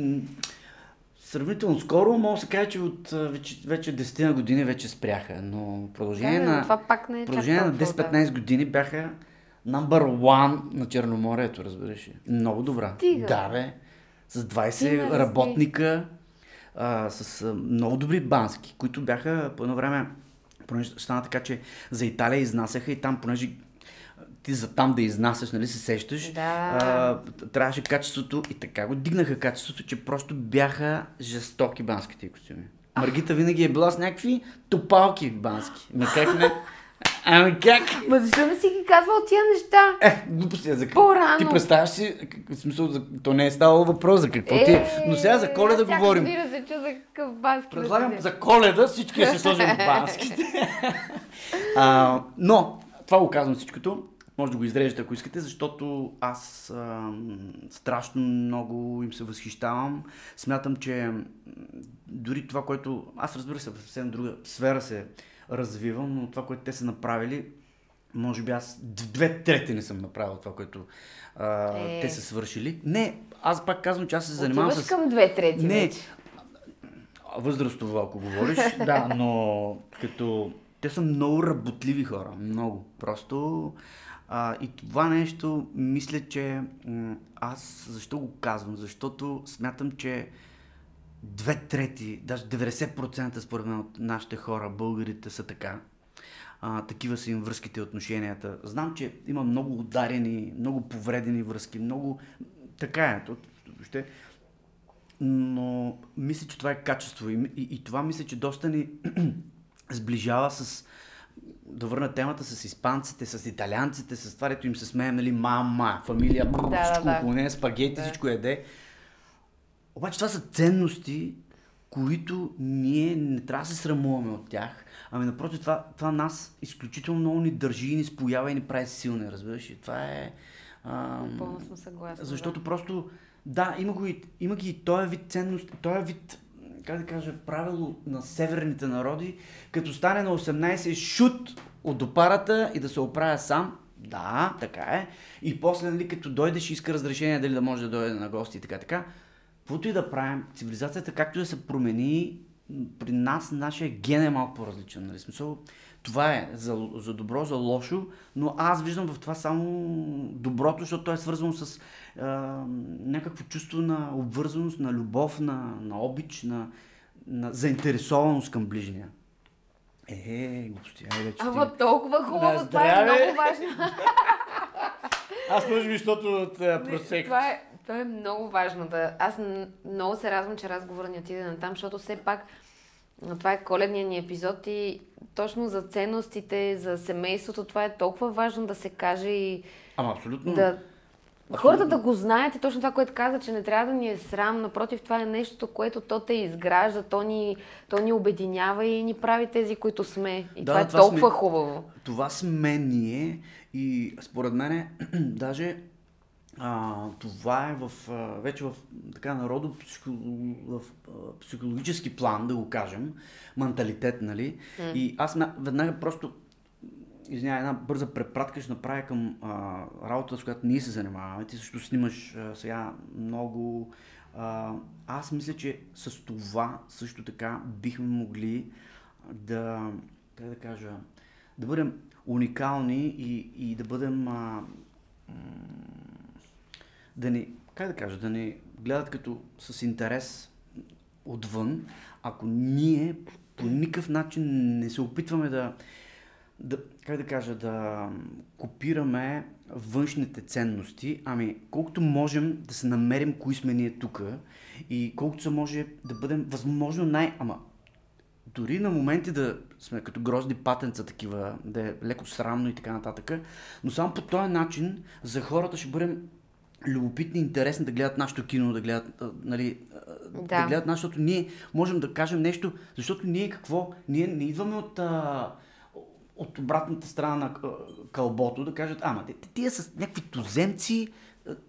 сравнително скоро, мога да се каже, че от вече, вече 10 на години вече спряха, но продължение Да, но на, това пак не е продължение на толкова 10-15 години бяха number one на Черноморието, разбираш ли. Много добра. Стига. Да, бе. С 20 Стига, да работника, а, с а, много добри бански, които бяха по едно време, понеже стана така, че за Италия изнасяха и там, понеже ти за там да изнасяш, нали се сещаш, Да. а, трябваше качеството и така го дигнаха качеството, че просто бяха жестоки банските костюми. Маргита винаги е била с някакви топалки бански. Ми как не? Ами как? Ма защо не си ги казвал тия неща? Е, глупости е за какво? По-рано. Ти представяш си, в смисъл, за, то не е ставало въпрос за какво ти е. Но сега за коледа всяка говорим. година се чу за какъв бански да Предлагам се за коледа всички да се сложим банските. а, но, това го казвам всичкото. Може да го изрежете, ако искате, защото аз а, страшно много им се възхищавам. Смятам, че дори това, което... Аз разбира се, в съвсем друга сфера се развивам, но това, което те са направили, може би аз две трети не съм направил това, което а, Е. те са свършили. Не, аз пак казвам, че аз се занимавам Отиваш с... към две трети Не, вече. възрастово, ако говориш, да, но като те са много работливи хора, много. Просто а, и това нещо, мисля, че аз защо го казвам? Защото смятам, че две трети, даже 90% според мен от нашите хора, българите са така. А, такива са им връзките и отношенията. Знам, че има много ударени, много повредени връзки, много... Така е. Въобще, но мисля, че това е качество и, и, и това мисля, че доста ни сближава с да върна темата с испанците, с италианците, с това, дето им се смеем, нали, мама, фамилия, бррр, Да, всичко да, около нея, спагети, Да. всичко яде. Обаче това са ценности, които ние не трябва да се срамуваме от тях. Ами напротив, това, това нас изключително много ни държи и ни споява и ни прави силни, разбираш ли? Това е... Ам, Пълно съм съгласна. Защото да. просто, да, има, го и, има ги и този вид ценност, този вид как да кажа, правило на северните народи, като стане на 18 шут от допарата и да се оправя сам. Да, така е. И после, нали, като дойдеш иска разрешение дали да може да дойде на гости и така, така. Каквото и да правим, цивилизацията, както да се промени, при нас нашия ген е малко по-различен. Нали? Смисъл, това е за, за добро, за лошо, но аз виждам в това само доброто, защото то е свързано с а, някакво чувство на обвързаност, на любов, на, на обич, на, на заинтересованост към ближния. Е, глупости, ай вече. Ама ти... толкова хубаво, това е много важно. Аз може би, защото от просек. Това е, това е много важно. Да... Аз много се радвам, че разговора ни отиде на там, защото все пак това е коледният ни епизод и точно за ценностите, за семейството, това е толкова важно да се каже и Ама абсолютно. Да, абсолютно. Хората да го знаят и точно това, което каза, че не трябва да ни е срам, напротив, това е нещо, което то те изгражда, то ни, то ни обединява и ни прави тези, които сме. И да, това е това толкова сме, хубаво. Това сме ние и според мен даже а, това е в, а, вече в така народо в а, психологически план, да го кажем, менталитет, нали? Mm. И аз веднага просто извиня, една бърза препратка ще направя към а, работата, с която ние се занимаваме. Ти също снимаш а, сега много. А, аз мисля, че с това също така бихме могли да, как да кажа, да бъдем уникални и, и да бъдем а, да ни, как да кажа, да ни гледат като с интерес отвън, ако ние по никакъв начин не се опитваме да, да как да кажа, да копираме външните ценности, ами колкото можем да се намерим кои сме ние тук и колкото се може да бъдем възможно най... Ама дори на моменти да сме като грозди патенца такива, да е леко срамно и така нататък, но само по този начин за хората ще бъдем любопитни, интересни да гледат нашето кино, да гледат, нали, да. да гледат нашето, защото ние можем да кажем нещо, защото ние какво? Ние не идваме от, а, от обратната страна на кълбото да кажат, ама, тия са някакви туземци,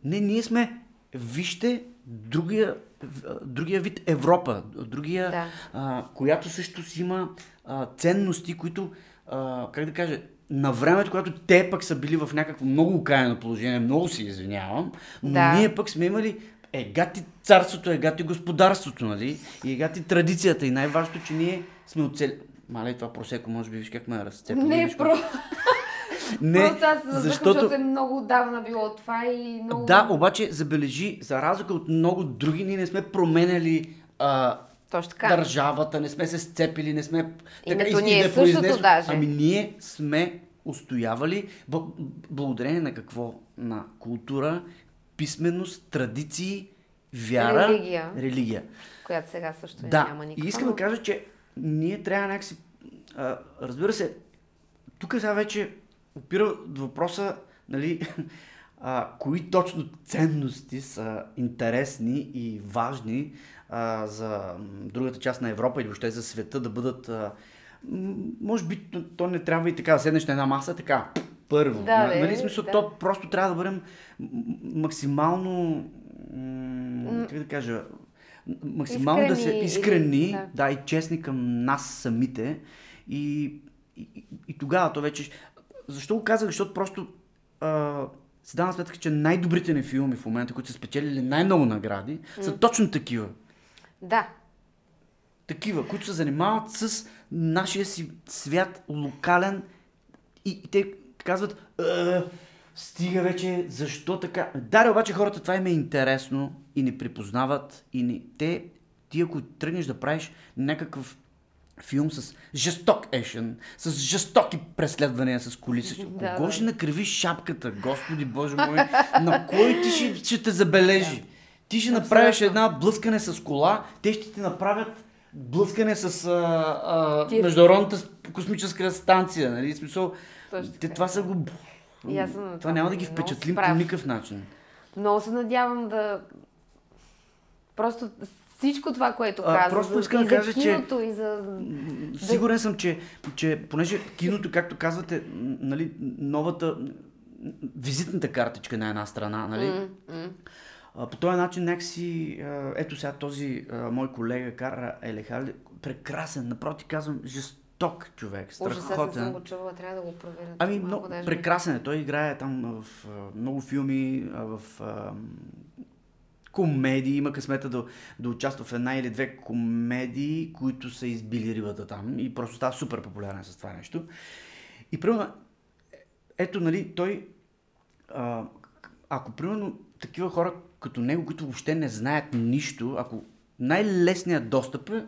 не, ние сме, вижте, другия, другия вид Европа, другия, да. а, която също си има а, ценности, които, а, как да кажа, на времето, когато те пък са били в някакво много окаяно положение, много се извинявам, но да. ние пък сме имали е гати царството, е гати господарството, нали? И е гати традицията. И най-важното, че ние сме оцели... Мале, това просеко, може би, виж как ме разцепи. Не, про... Не, Просто аз защото... защото е много отдавна било това и много... Да, обаче забележи, за разлика от много други, ние не сме променяли а, точно така. Държавата, не сме се сцепили, не сме... Името ни е същото даже. Ами ние сме устоявали благодарение на какво? На култура, писменост, традиции, вяра, религия, религия. която сега също да. няма никаква. И искам да кажа, че ние трябва някакси... А, разбира се, тук сега вече опира въпроса, нали, а, кои точно ценности са интересни и важни а, за другата част на Европа или въобще за света да бъдат. А, може би то, то не трябва и така да седнеш на една маса, така, първо. Да, нали, нали смисъл, да. то просто трябва да бъдем максимално, м- как да кажа, максимално искрени, да се искрени, да. да, и честни към нас самите. И, и, и, и тогава то вече... Защо го казах? Защото просто а, се давам сметка, че най-добрите ни филми в момента, които са спечелили най-много награди, mm. са точно такива. Да. Такива, които се занимават с нашия си свят, локален и, и те казват, «Е, стига вече, защо така? Да, обаче хората това им е интересно и не припознават и не... те, ти ако тръгнеш да правиш някакъв филм с жесток ешен, с жестоки преследвания с колиса. Да, Кого ще накриви шапката, Господи Боже мой? на кой ти ще, ще те забележи? Да. Ти ще направиш една блъскане с кола, те ще ти направят блъскане с а, а, Международната космическа станция. Нали? Смисъл, те, това са го... това, това няма да ги впечатлим по никакъв начин. Много се надявам да... Просто всичко това, което А, каза. просто искам да кажа, че- киното, и за... Сигурен съм, че, че понеже киното, както казвате, нали, новата визитната картичка на една страна, нали? А, по този начин някакси, ето сега този мой колега Кара Елехали, прекрасен, напротив казвам, жесток човек, Ужас, аз не съм страхотен. го чувала, трябва да го проверя. Ами, много, даже- прекрасен е. Той играе там в много филми, в комедии. Има късмета да, да участва в една или две комедии, които са избили рибата там и просто става супер популярен с това нещо. И примерно, ето, нали, той, а, ако примерно такива хора като него, които въобще не знаят нищо, ако най-лесният достъп е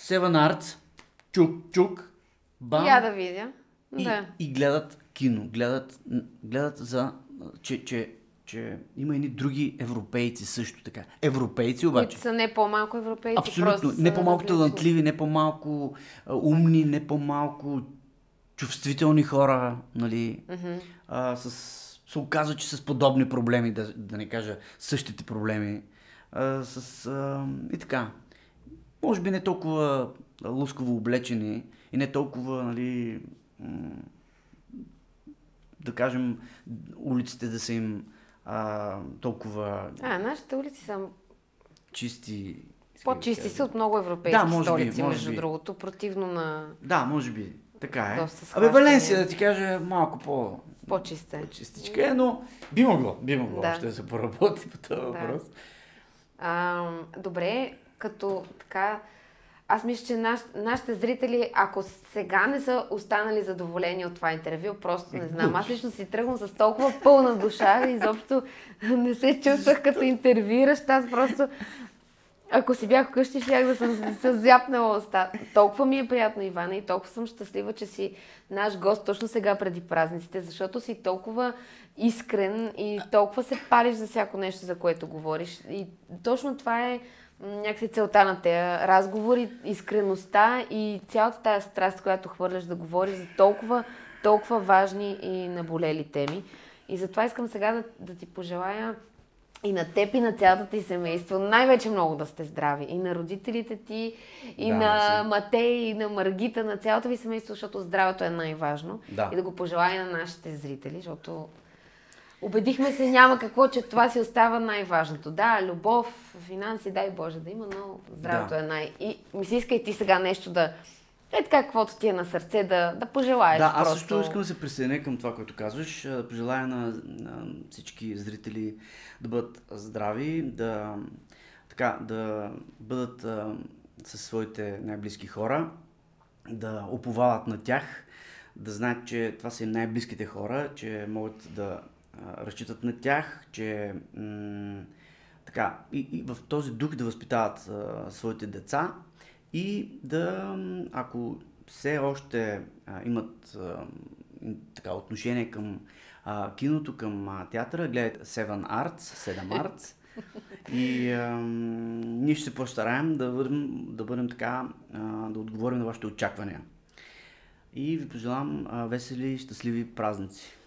Seven Arts, чук, чук, бам, Я да видя. и, Да. и гледат кино, гледат, гледат за, че, че, че има едни други европейци също така. Европейци обаче. Които са не по-малко европейци. Абсолютно. Не по-малко талантливи, не по-малко умни, не по-малко чувствителни хора, нали, Мгм. а, с, се оказва, че с подобни проблеми, да, да не кажа същите проблеми, а, с, а, и така, може би не толкова лускаво облечени и не толкова, нали, да кажем, улиците да са им а, толкова А, нашите улици са чисти. по-чисти са от много европейски Да, може би, столици, може между би. другото, противно на Да, може би. Така е. Абе. Валенсия, да ти кажа, малко по... по-чисте. Чистичка е, но би могло, би могло Да. още да се поработи по този Да. въпрос. А, добре, като така, аз мисля, че наш, нашите зрители, ако сега не са останали задоволени от това интервю, просто не знам. Аз лично си тръгвам с толкова пълна душа и изобщо не се чувствах като интервюиращ. Аз просто, ако си бях вкъщи, щях да съм се зяпнала уста. Толкова ми е приятно, Ивана, и толкова съм щастлива, че си наш гост точно сега преди празниците, защото си толкова искрен и толкова се париш за всяко нещо, за което говориш. И точно това е някакси целта на тези разговори, искреността и цялата тази страст, която хвърляш да говориш за толкова, толкова важни и наболели теми. И затова искам сега да, да ти пожелая и на теб, и на цялото ти семейство. Най-вече много да сте здрави. И на родителите ти, и Да, на мерси. Матей, и на Маргита, на цялото ви семейство, защото здравето е най-важно. Да. И да го пожелая на нашите зрители, защото убедихме се, няма какво, че това си остава най-важното. Да, любов, финанси, дай Боже да има, но здравето Да. е най... И ми се иска и ти сега нещо да... Е така, каквото ти е на сърце, да, да пожелаеш Да, аз просто. също искам да се присъединя към това, което казваш. Да пожелая на, на всички зрители да бъдат здрави, да, така, да бъдат а, със своите най-близки хора, да уповават на тях, да знаят, че това са им най-близките хора, че могат да а, разчитат на тях, че м- така, и, и в този дух да възпитават а, своите деца и да, ако все още а, имат а, така, отношение към а, киното, към а, театъра, гледайте Seven Arts, 7 Arts. И а, ние ще се постараем да бъдем, да бъдем така, а, да отговорим на вашите очаквания. И ви пожелавам а, весели щастливи празници.